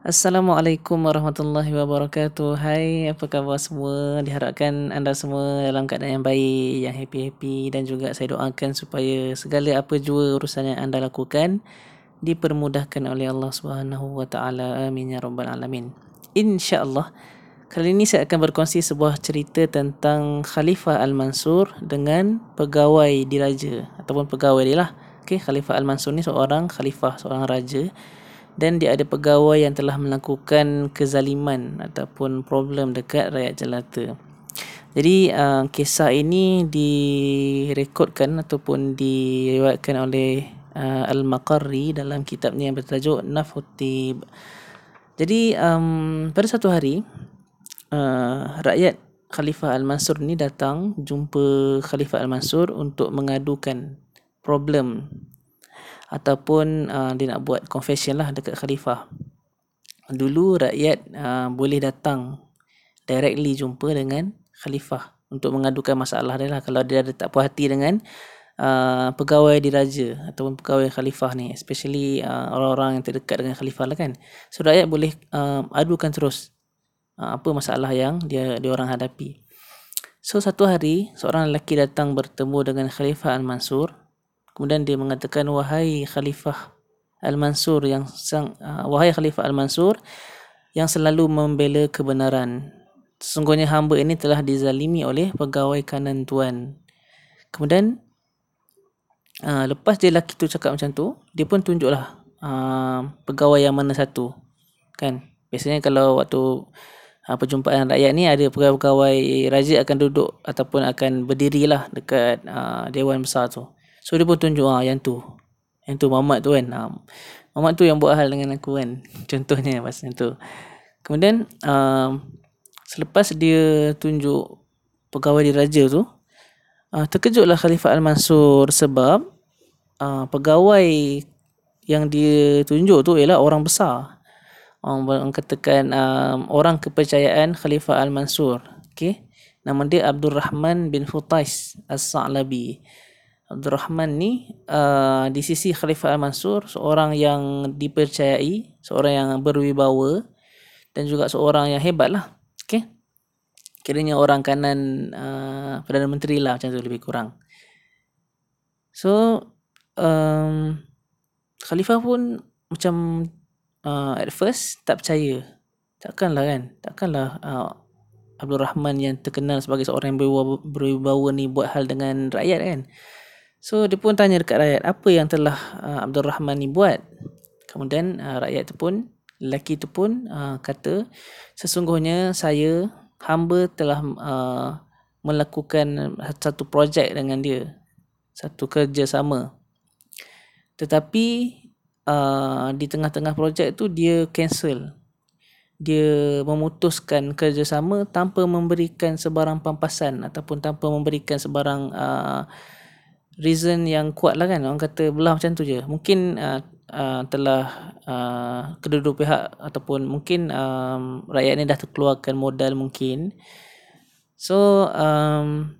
Assalamualaikum warahmatullahi wabarakatuh. Hai, apa khabar semua? Diharapkan anda semua dalam keadaan yang baik, yang happy-happy dan juga saya doakan supaya segala apa jua urusan yang anda lakukan dipermudahkan oleh Allah Subhanahu wa taala. Amin ya rabbal alamin. Insya-Allah kali ini saya akan berkongsi sebuah cerita tentang Khalifah Al-Mansur dengan pegawai diraja ataupun pegawai dia lah. Okey, Khalifah Al-Mansur ni seorang khalifah, seorang raja dan dia ada pegawai yang telah melakukan kezaliman ataupun problem dekat rakyat jelata. Jadi uh, kisah ini direkodkan ataupun diriwayatkan oleh uh, Al-Maqarri dalam kitabnya yang bertajuk Nafutib. Jadi um, pada satu hari uh, rakyat Khalifah Al-Mansur ni datang jumpa Khalifah Al-Mansur untuk mengadukan problem ataupun uh, dia nak buat confession lah dekat khalifah. Dulu rakyat uh, boleh datang directly jumpa dengan khalifah untuk mengadukan masalah dia lah kalau dia ada tak puas hati dengan uh, pegawai diraja ataupun pegawai khalifah ni especially uh, orang-orang yang terdekat dengan khalifah lah kan. So rakyat boleh uh, adukan terus uh, apa masalah yang dia dia orang hadapi. So satu hari seorang lelaki datang bertemu dengan Khalifah Al-Mansur Kemudian dia mengatakan wahai Khalifah Al-Mansur yang sang uh, wahai Khalifah Al-Mansur yang selalu membela kebenaran. Sesungguhnya hamba ini telah dizalimi oleh pegawai kanan tuan. Kemudian uh, lepas dia lelaki tu cakap macam tu, dia pun tunjuklah uh, pegawai yang mana satu. Kan? Biasanya kalau waktu uh, perjumpaan rakyat ni ada pegawai-pegawai raja akan duduk ataupun akan berdirilah dekat uh, dewan besar tu. So dia pun tunjuk ah yang tu. Yang tu Mamat tu kan. Ha. Mamat tu yang buat hal dengan aku kan. Contohnya pasal tu. Kemudian uh, selepas dia tunjuk pegawai di raja tu, uh, terkejutlah Khalifah Al-Mansur sebab uh, pegawai yang dia tunjuk tu ialah orang besar. Orang katakan um, orang kepercayaan Khalifah Al-Mansur. Okay. Nama dia Abdul Rahman bin Futais As-Sa'labi. Abdul Rahman ni uh, di sisi Khalifah Al-Mansur seorang yang dipercayai, seorang yang berwibawa dan juga seorang yang hebat lah. Okay. Kiranya orang kanan uh, Perdana Menteri lah macam tu lebih kurang. So, um, Khalifah pun macam uh, at first tak percaya. Takkanlah kan? Takkanlah uh, Abdul Rahman yang terkenal sebagai seorang yang berwibawa, berwibawa ni buat hal dengan rakyat kan? So dia pun tanya dekat rakyat apa yang telah uh, Abdul Rahman ni buat. Kemudian uh, rakyat tu pun lelaki tu pun uh, kata sesungguhnya saya hamba telah uh, melakukan satu projek dengan dia. Satu kerjasama. Tetapi uh, di tengah-tengah projek tu dia cancel. Dia memutuskan kerjasama tanpa memberikan sebarang pampasan ataupun tanpa memberikan sebarang uh, reason yang kuat lah kan? Orang kata belah macam tu je. Mungkin uh, uh, telah uh, kedua-dua pihak ataupun mungkin um, rakyat ni dah terkeluarkan modal mungkin. So um,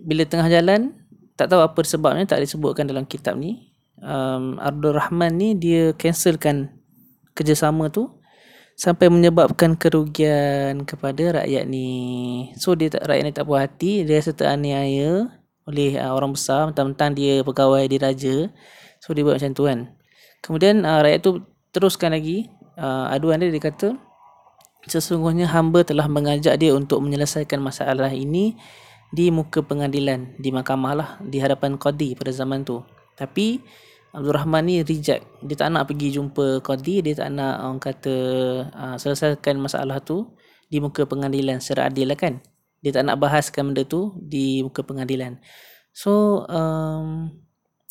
bila tengah jalan tak tahu apa sebabnya tak disebutkan dalam kitab ni. Um, Abdul Rahman ni dia cancelkan kerjasama tu sampai menyebabkan kerugian kepada rakyat ni. So dia tak, rakyat ni tak puas hati dia rasa teraniaya oleh uh, orang besar. Mentang-mentang dia pegawai di raja. So dia buat macam tu kan. Kemudian uh, rakyat tu teruskan lagi. Uh, aduan dia dia kata sesungguhnya hamba telah mengajak dia untuk menyelesaikan masalah ini di muka pengadilan di mahkamah lah di hadapan qadi pada zaman tu. Tapi Abdul Rahman ni reject. Dia tak nak pergi jumpa qadi. Dia tak nak orang kata uh, selesaikan masalah tu di muka pengadilan secara adil lah kan dia tak nak bahaskan benda tu di muka pengadilan. So um,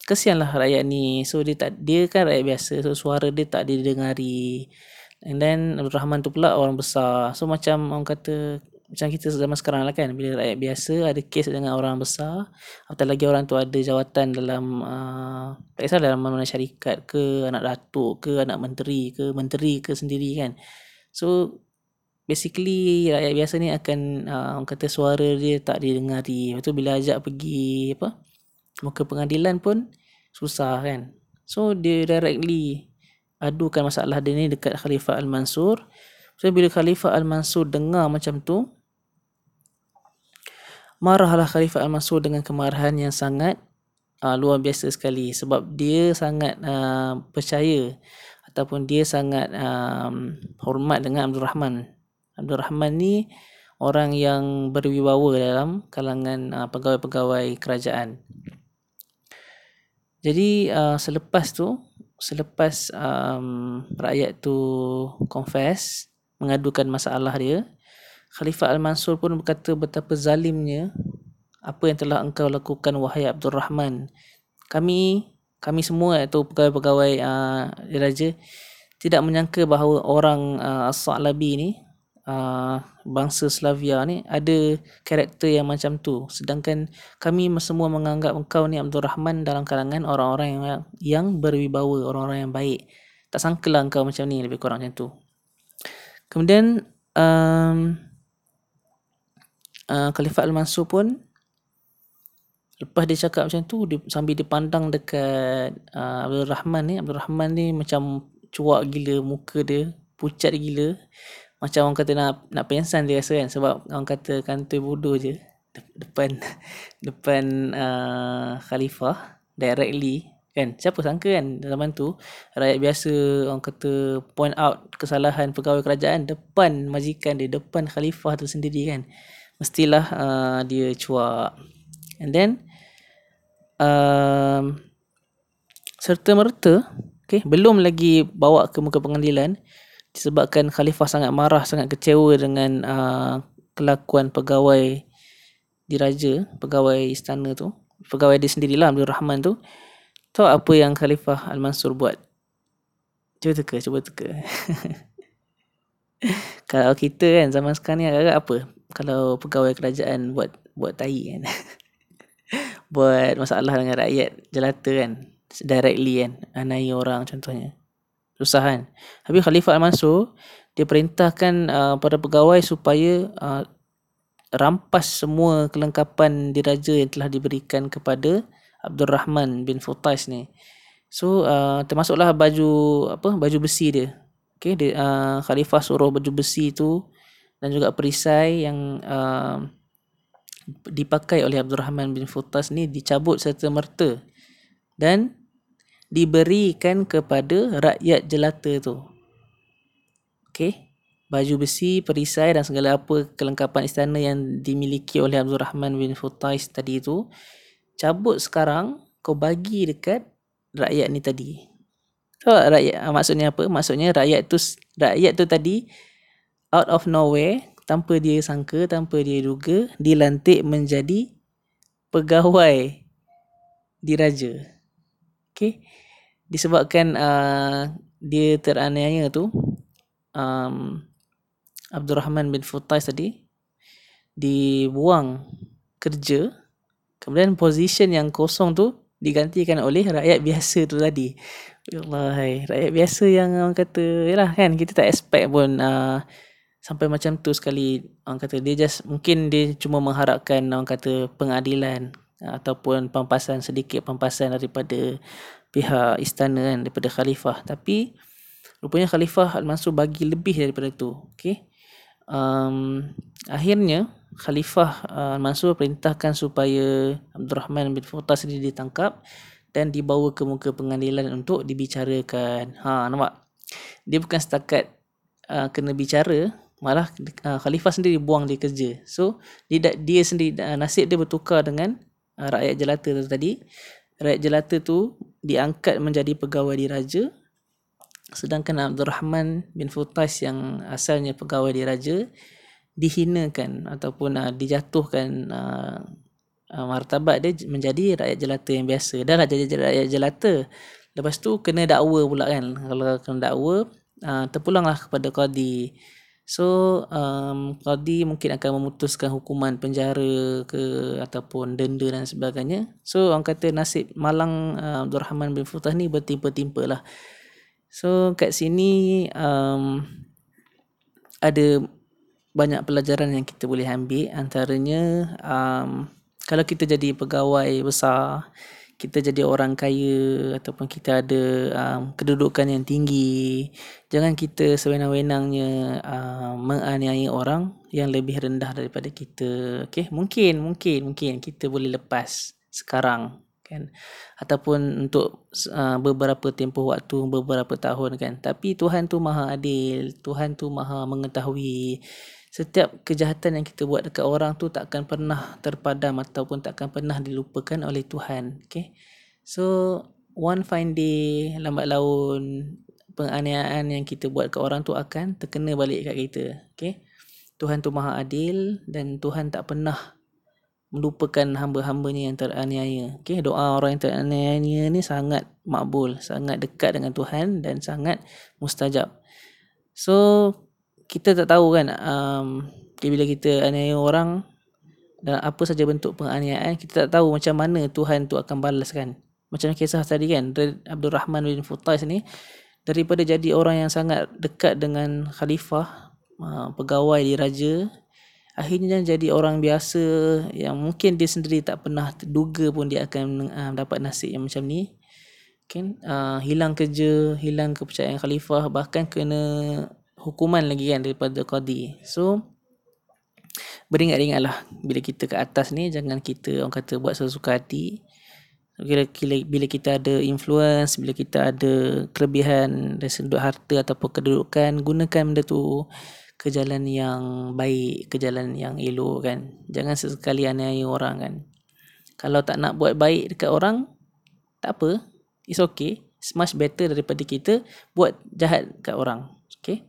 kesianlah rakyat ni. So dia tak dia kan rakyat biasa. So suara dia tak didengari. And then Abdul Rahman tu pula orang besar. So macam orang kata macam kita zaman sekarang lah kan bila rakyat biasa ada kes dengan orang besar atau lagi orang tu ada jawatan dalam uh, tak kisah dalam mana syarikat ke anak datuk ke anak menteri ke menteri ke sendiri kan. So basically rakyat biasa ni akan uh, orang kata suara dia tak didengari. Lepas tu bila ajak pergi apa muka pengadilan pun susah kan. So dia directly adukan masalah dia ni dekat Khalifah Al-Mansur. So bila Khalifah Al-Mansur dengar macam tu, marahlah Khalifah Al-Mansur dengan kemarahan yang sangat uh, luar biasa sekali sebab dia sangat uh, percaya ataupun dia sangat um, hormat dengan Abdul Rahman. Abdul Rahman ni orang yang berwibawa dalam kalangan uh, pegawai-pegawai kerajaan. Jadi uh, selepas tu selepas um, rakyat tu confess mengadukan masalah dia Khalifah Al-Mansur pun berkata betapa zalimnya apa yang telah engkau lakukan wahai Abdul Rahman kami kami semua iaitu pegawai-pegawai uh, raja tidak menyangka bahawa orang uh, As-Sa'labi ni uh, bangsa Slavia ni ada karakter yang macam tu. Sedangkan kami semua menganggap engkau ni Abdul Rahman dalam kalangan orang-orang yang yang berwibawa orang-orang yang baik. Tak sangkalah engkau macam ni lebih kurang macam tu. Kemudian um, uh, Khalifah Al-Mansur pun lepas dia cakap macam tu dia, sambil dipandang dekat uh, Abdul Rahman ni Abdul Rahman ni macam cuak gila muka dia pucat gila macam orang kata nak nak pensan dia rasa kan sebab orang kata kantoi bodoh je. Depan depan uh, khalifah directly kan. Siapa sangka kan zaman tu rakyat biasa orang kata point out kesalahan pegawai kerajaan depan majikan dia depan khalifah tu sendiri kan. Mestilah uh, dia cuak. And then um, serta merta okay, belum lagi bawa ke muka pengadilan disebabkan khalifah sangat marah sangat kecewa dengan uh, kelakuan pegawai diraja pegawai istana tu pegawai dia sendirilah Abdul Rahman tu. Tahu apa yang khalifah Al-Mansur buat? Cuba teka cuba teka. Kalau kita kan zaman sekarang ni agak apa? Kalau pegawai kerajaan buat buat tai kan. Buat masalah dengan rakyat jelata kan directly kan anai orang contohnya susah kan tapi Khalifah Al-Mansur dia perintahkan uh, pada pegawai supaya uh, rampas semua kelengkapan diraja yang telah diberikan kepada Abdul Rahman bin Futais ni. So uh, termasuklah baju apa baju besi dia. Okey dia uh, khalifah suruh baju besi tu dan juga perisai yang uh, dipakai oleh Abdul Rahman bin Futais ni dicabut serta merta. Dan diberikan kepada rakyat jelata tu. Okey. Baju besi, perisai dan segala apa kelengkapan istana yang dimiliki oleh Abdul Rahman bin Futais tadi tu cabut sekarang kau bagi dekat rakyat ni tadi. So, rakyat ah, maksudnya apa? Maksudnya rakyat tu rakyat tu tadi out of nowhere tanpa dia sangka, tanpa dia duga dilantik menjadi pegawai diraja. Okey disebabkan uh, dia teraniaya tu um, Abdul Rahman bin Futais tadi dibuang kerja. Kemudian position yang kosong tu digantikan oleh rakyat biasa tu tadi. Ya Allah hai. rakyat biasa yang orang kata yalah kan kita tak expect pun uh, sampai macam tu sekali. Orang kata dia just mungkin dia cuma mengharapkan orang kata pengadilan ataupun pampasan sedikit pampasan daripada pihak istana kan daripada khalifah. Tapi rupanya khalifah Al-Mansur bagi lebih daripada itu okey? Um, akhirnya khalifah uh, Al-Mansur perintahkan supaya Abdul Rahman bin Futas ini ditangkap dan dibawa ke muka pengadilan untuk dibicarakan. Ha nampak? Dia bukan setakat uh, kena bicara malah uh, khalifah sendiri buang dia kerja. So dia dia sendiri uh, nasib dia bertukar dengan uh, rakyat jelata tadi. Rakyat jelata tu diangkat menjadi pegawai diraja. Sedangkan Abdul Rahman bin Futais yang asalnya pegawai diraja dihinakan ataupun uh, dijatuhkan uh, uh, martabat dia menjadi rakyat jelata yang biasa. Lah jadi rakyat jelata. Lepas tu kena dakwa pula kan. Kalau kena dakwa uh, terpulanglah kepada qadi So um, Qadi mungkin akan memutuskan hukuman penjara ke ataupun denda dan sebagainya. So orang kata nasib malang uh, Abdul Rahman bin Futah ni bertimpa-timpa lah. So kat sini um, ada banyak pelajaran yang kita boleh ambil antaranya um, kalau kita jadi pegawai besar kita jadi orang kaya ataupun kita ada um, kedudukan yang tinggi jangan kita sewenang-wenangnya uh, menganiaya orang yang lebih rendah daripada kita. Okey mungkin mungkin mungkin kita boleh lepas sekarang kan? Ataupun untuk uh, beberapa tempoh waktu beberapa tahun kan? Tapi Tuhan tu maha adil Tuhan tu maha mengetahui setiap kejahatan yang kita buat dekat orang tu tak akan pernah terpadam ataupun tak akan pernah dilupakan oleh Tuhan. Okay. So, one fine day, lambat laun, penganiayaan yang kita buat ke orang tu akan terkena balik kat kita. Okay. Tuhan tu maha adil dan Tuhan tak pernah melupakan hamba-hambanya yang teraniaya. Okay. Doa orang yang teraniaya ni sangat makbul, sangat dekat dengan Tuhan dan sangat mustajab. So, kita tak tahu kan um, bila kita aniaya orang dan apa saja bentuk penganiayaan kita tak tahu macam mana Tuhan tu akan balas kan. Macam kisah tadi kan Abdul Rahman bin Futais ni daripada jadi orang yang sangat dekat dengan khalifah uh, pegawai di raja akhirnya jadi orang biasa yang mungkin dia sendiri tak pernah terduga pun dia akan uh, dapat nasib yang macam ni. Kan uh, hilang kerja hilang kepercayaan khalifah bahkan kena hukuman lagi kan daripada qadi. So beringat-ingatlah bila kita ke atas ni jangan kita orang kata buat sesuka hati. Bila, bila, bila kita ada influence, bila kita ada kelebihan dari sudut harta ataupun kedudukan, gunakan benda tu ke jalan yang baik, ke jalan yang elok kan. Jangan sesekali aniaya orang kan. Kalau tak nak buat baik dekat orang, tak apa. It's okay. It's much better daripada kita buat jahat kat orang. Okay.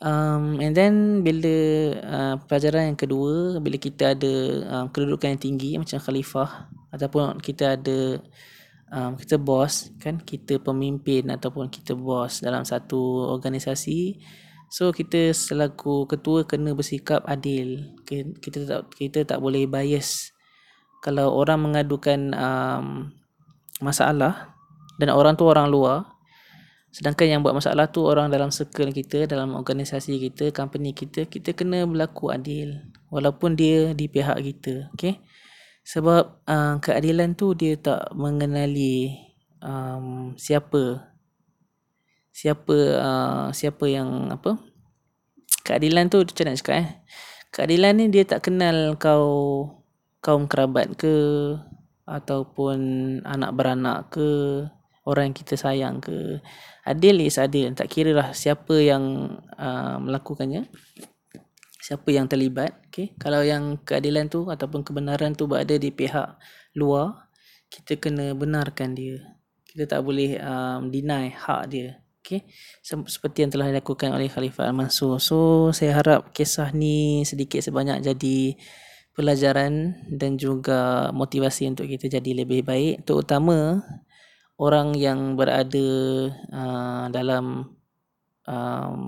Um, and then bila uh, pelajaran yang kedua bila kita ada um, kedudukan yang tinggi macam khalifah ataupun kita ada um, kita bos kan kita pemimpin ataupun kita bos dalam satu organisasi so kita selaku ketua kena bersikap adil. Kita tak kita tak boleh bias. Kalau orang mengadukan um, masalah dan orang tu orang luar Sedangkan yang buat masalah tu orang dalam circle kita, dalam organisasi kita, company kita, kita kena berlaku adil. Walaupun dia di pihak kita. Okay? Sebab uh, keadilan tu dia tak mengenali um, siapa siapa uh, siapa yang apa keadilan tu macam nak cakap eh keadilan ni dia tak kenal kau kaum kerabat ke ataupun anak beranak ke orang yang kita sayang ke. Adil is adil. Tak kira lah siapa yang uh, melakukannya. Siapa yang terlibat okay? kalau yang keadilan tu ataupun kebenaran tu berada di pihak luar kita kena benarkan dia. Kita tak boleh um, deny hak dia okay? seperti yang telah dilakukan oleh Khalifah Al-Mansur. So saya harap kisah ni sedikit sebanyak jadi pelajaran dan juga motivasi untuk kita jadi lebih baik. Terutama orang yang berada uh, dalam um,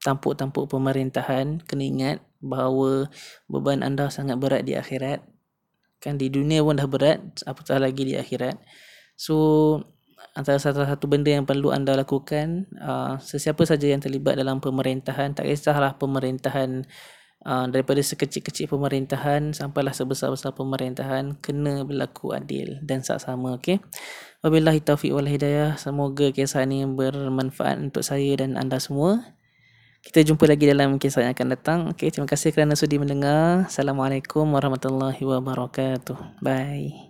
tampuk-tampuk pemerintahan kena ingat bahawa beban anda sangat berat di akhirat. Kan di dunia pun dah berat apatah lagi di akhirat. So antara satu satu benda yang perlu anda lakukan uh, sesiapa saja yang terlibat dalam pemerintahan tak kisahlah pemerintahan uh, daripada sekecil-kecil pemerintahan sampailah sebesar-besar pemerintahan kena berlaku adil dan saksama okey Wabillahi taufiq wal hidayah. Semoga kisah ini bermanfaat untuk saya dan anda semua. Kita jumpa lagi dalam kisah yang akan datang. Okay, terima kasih kerana sudi mendengar. Assalamualaikum warahmatullahi wabarakatuh. Bye.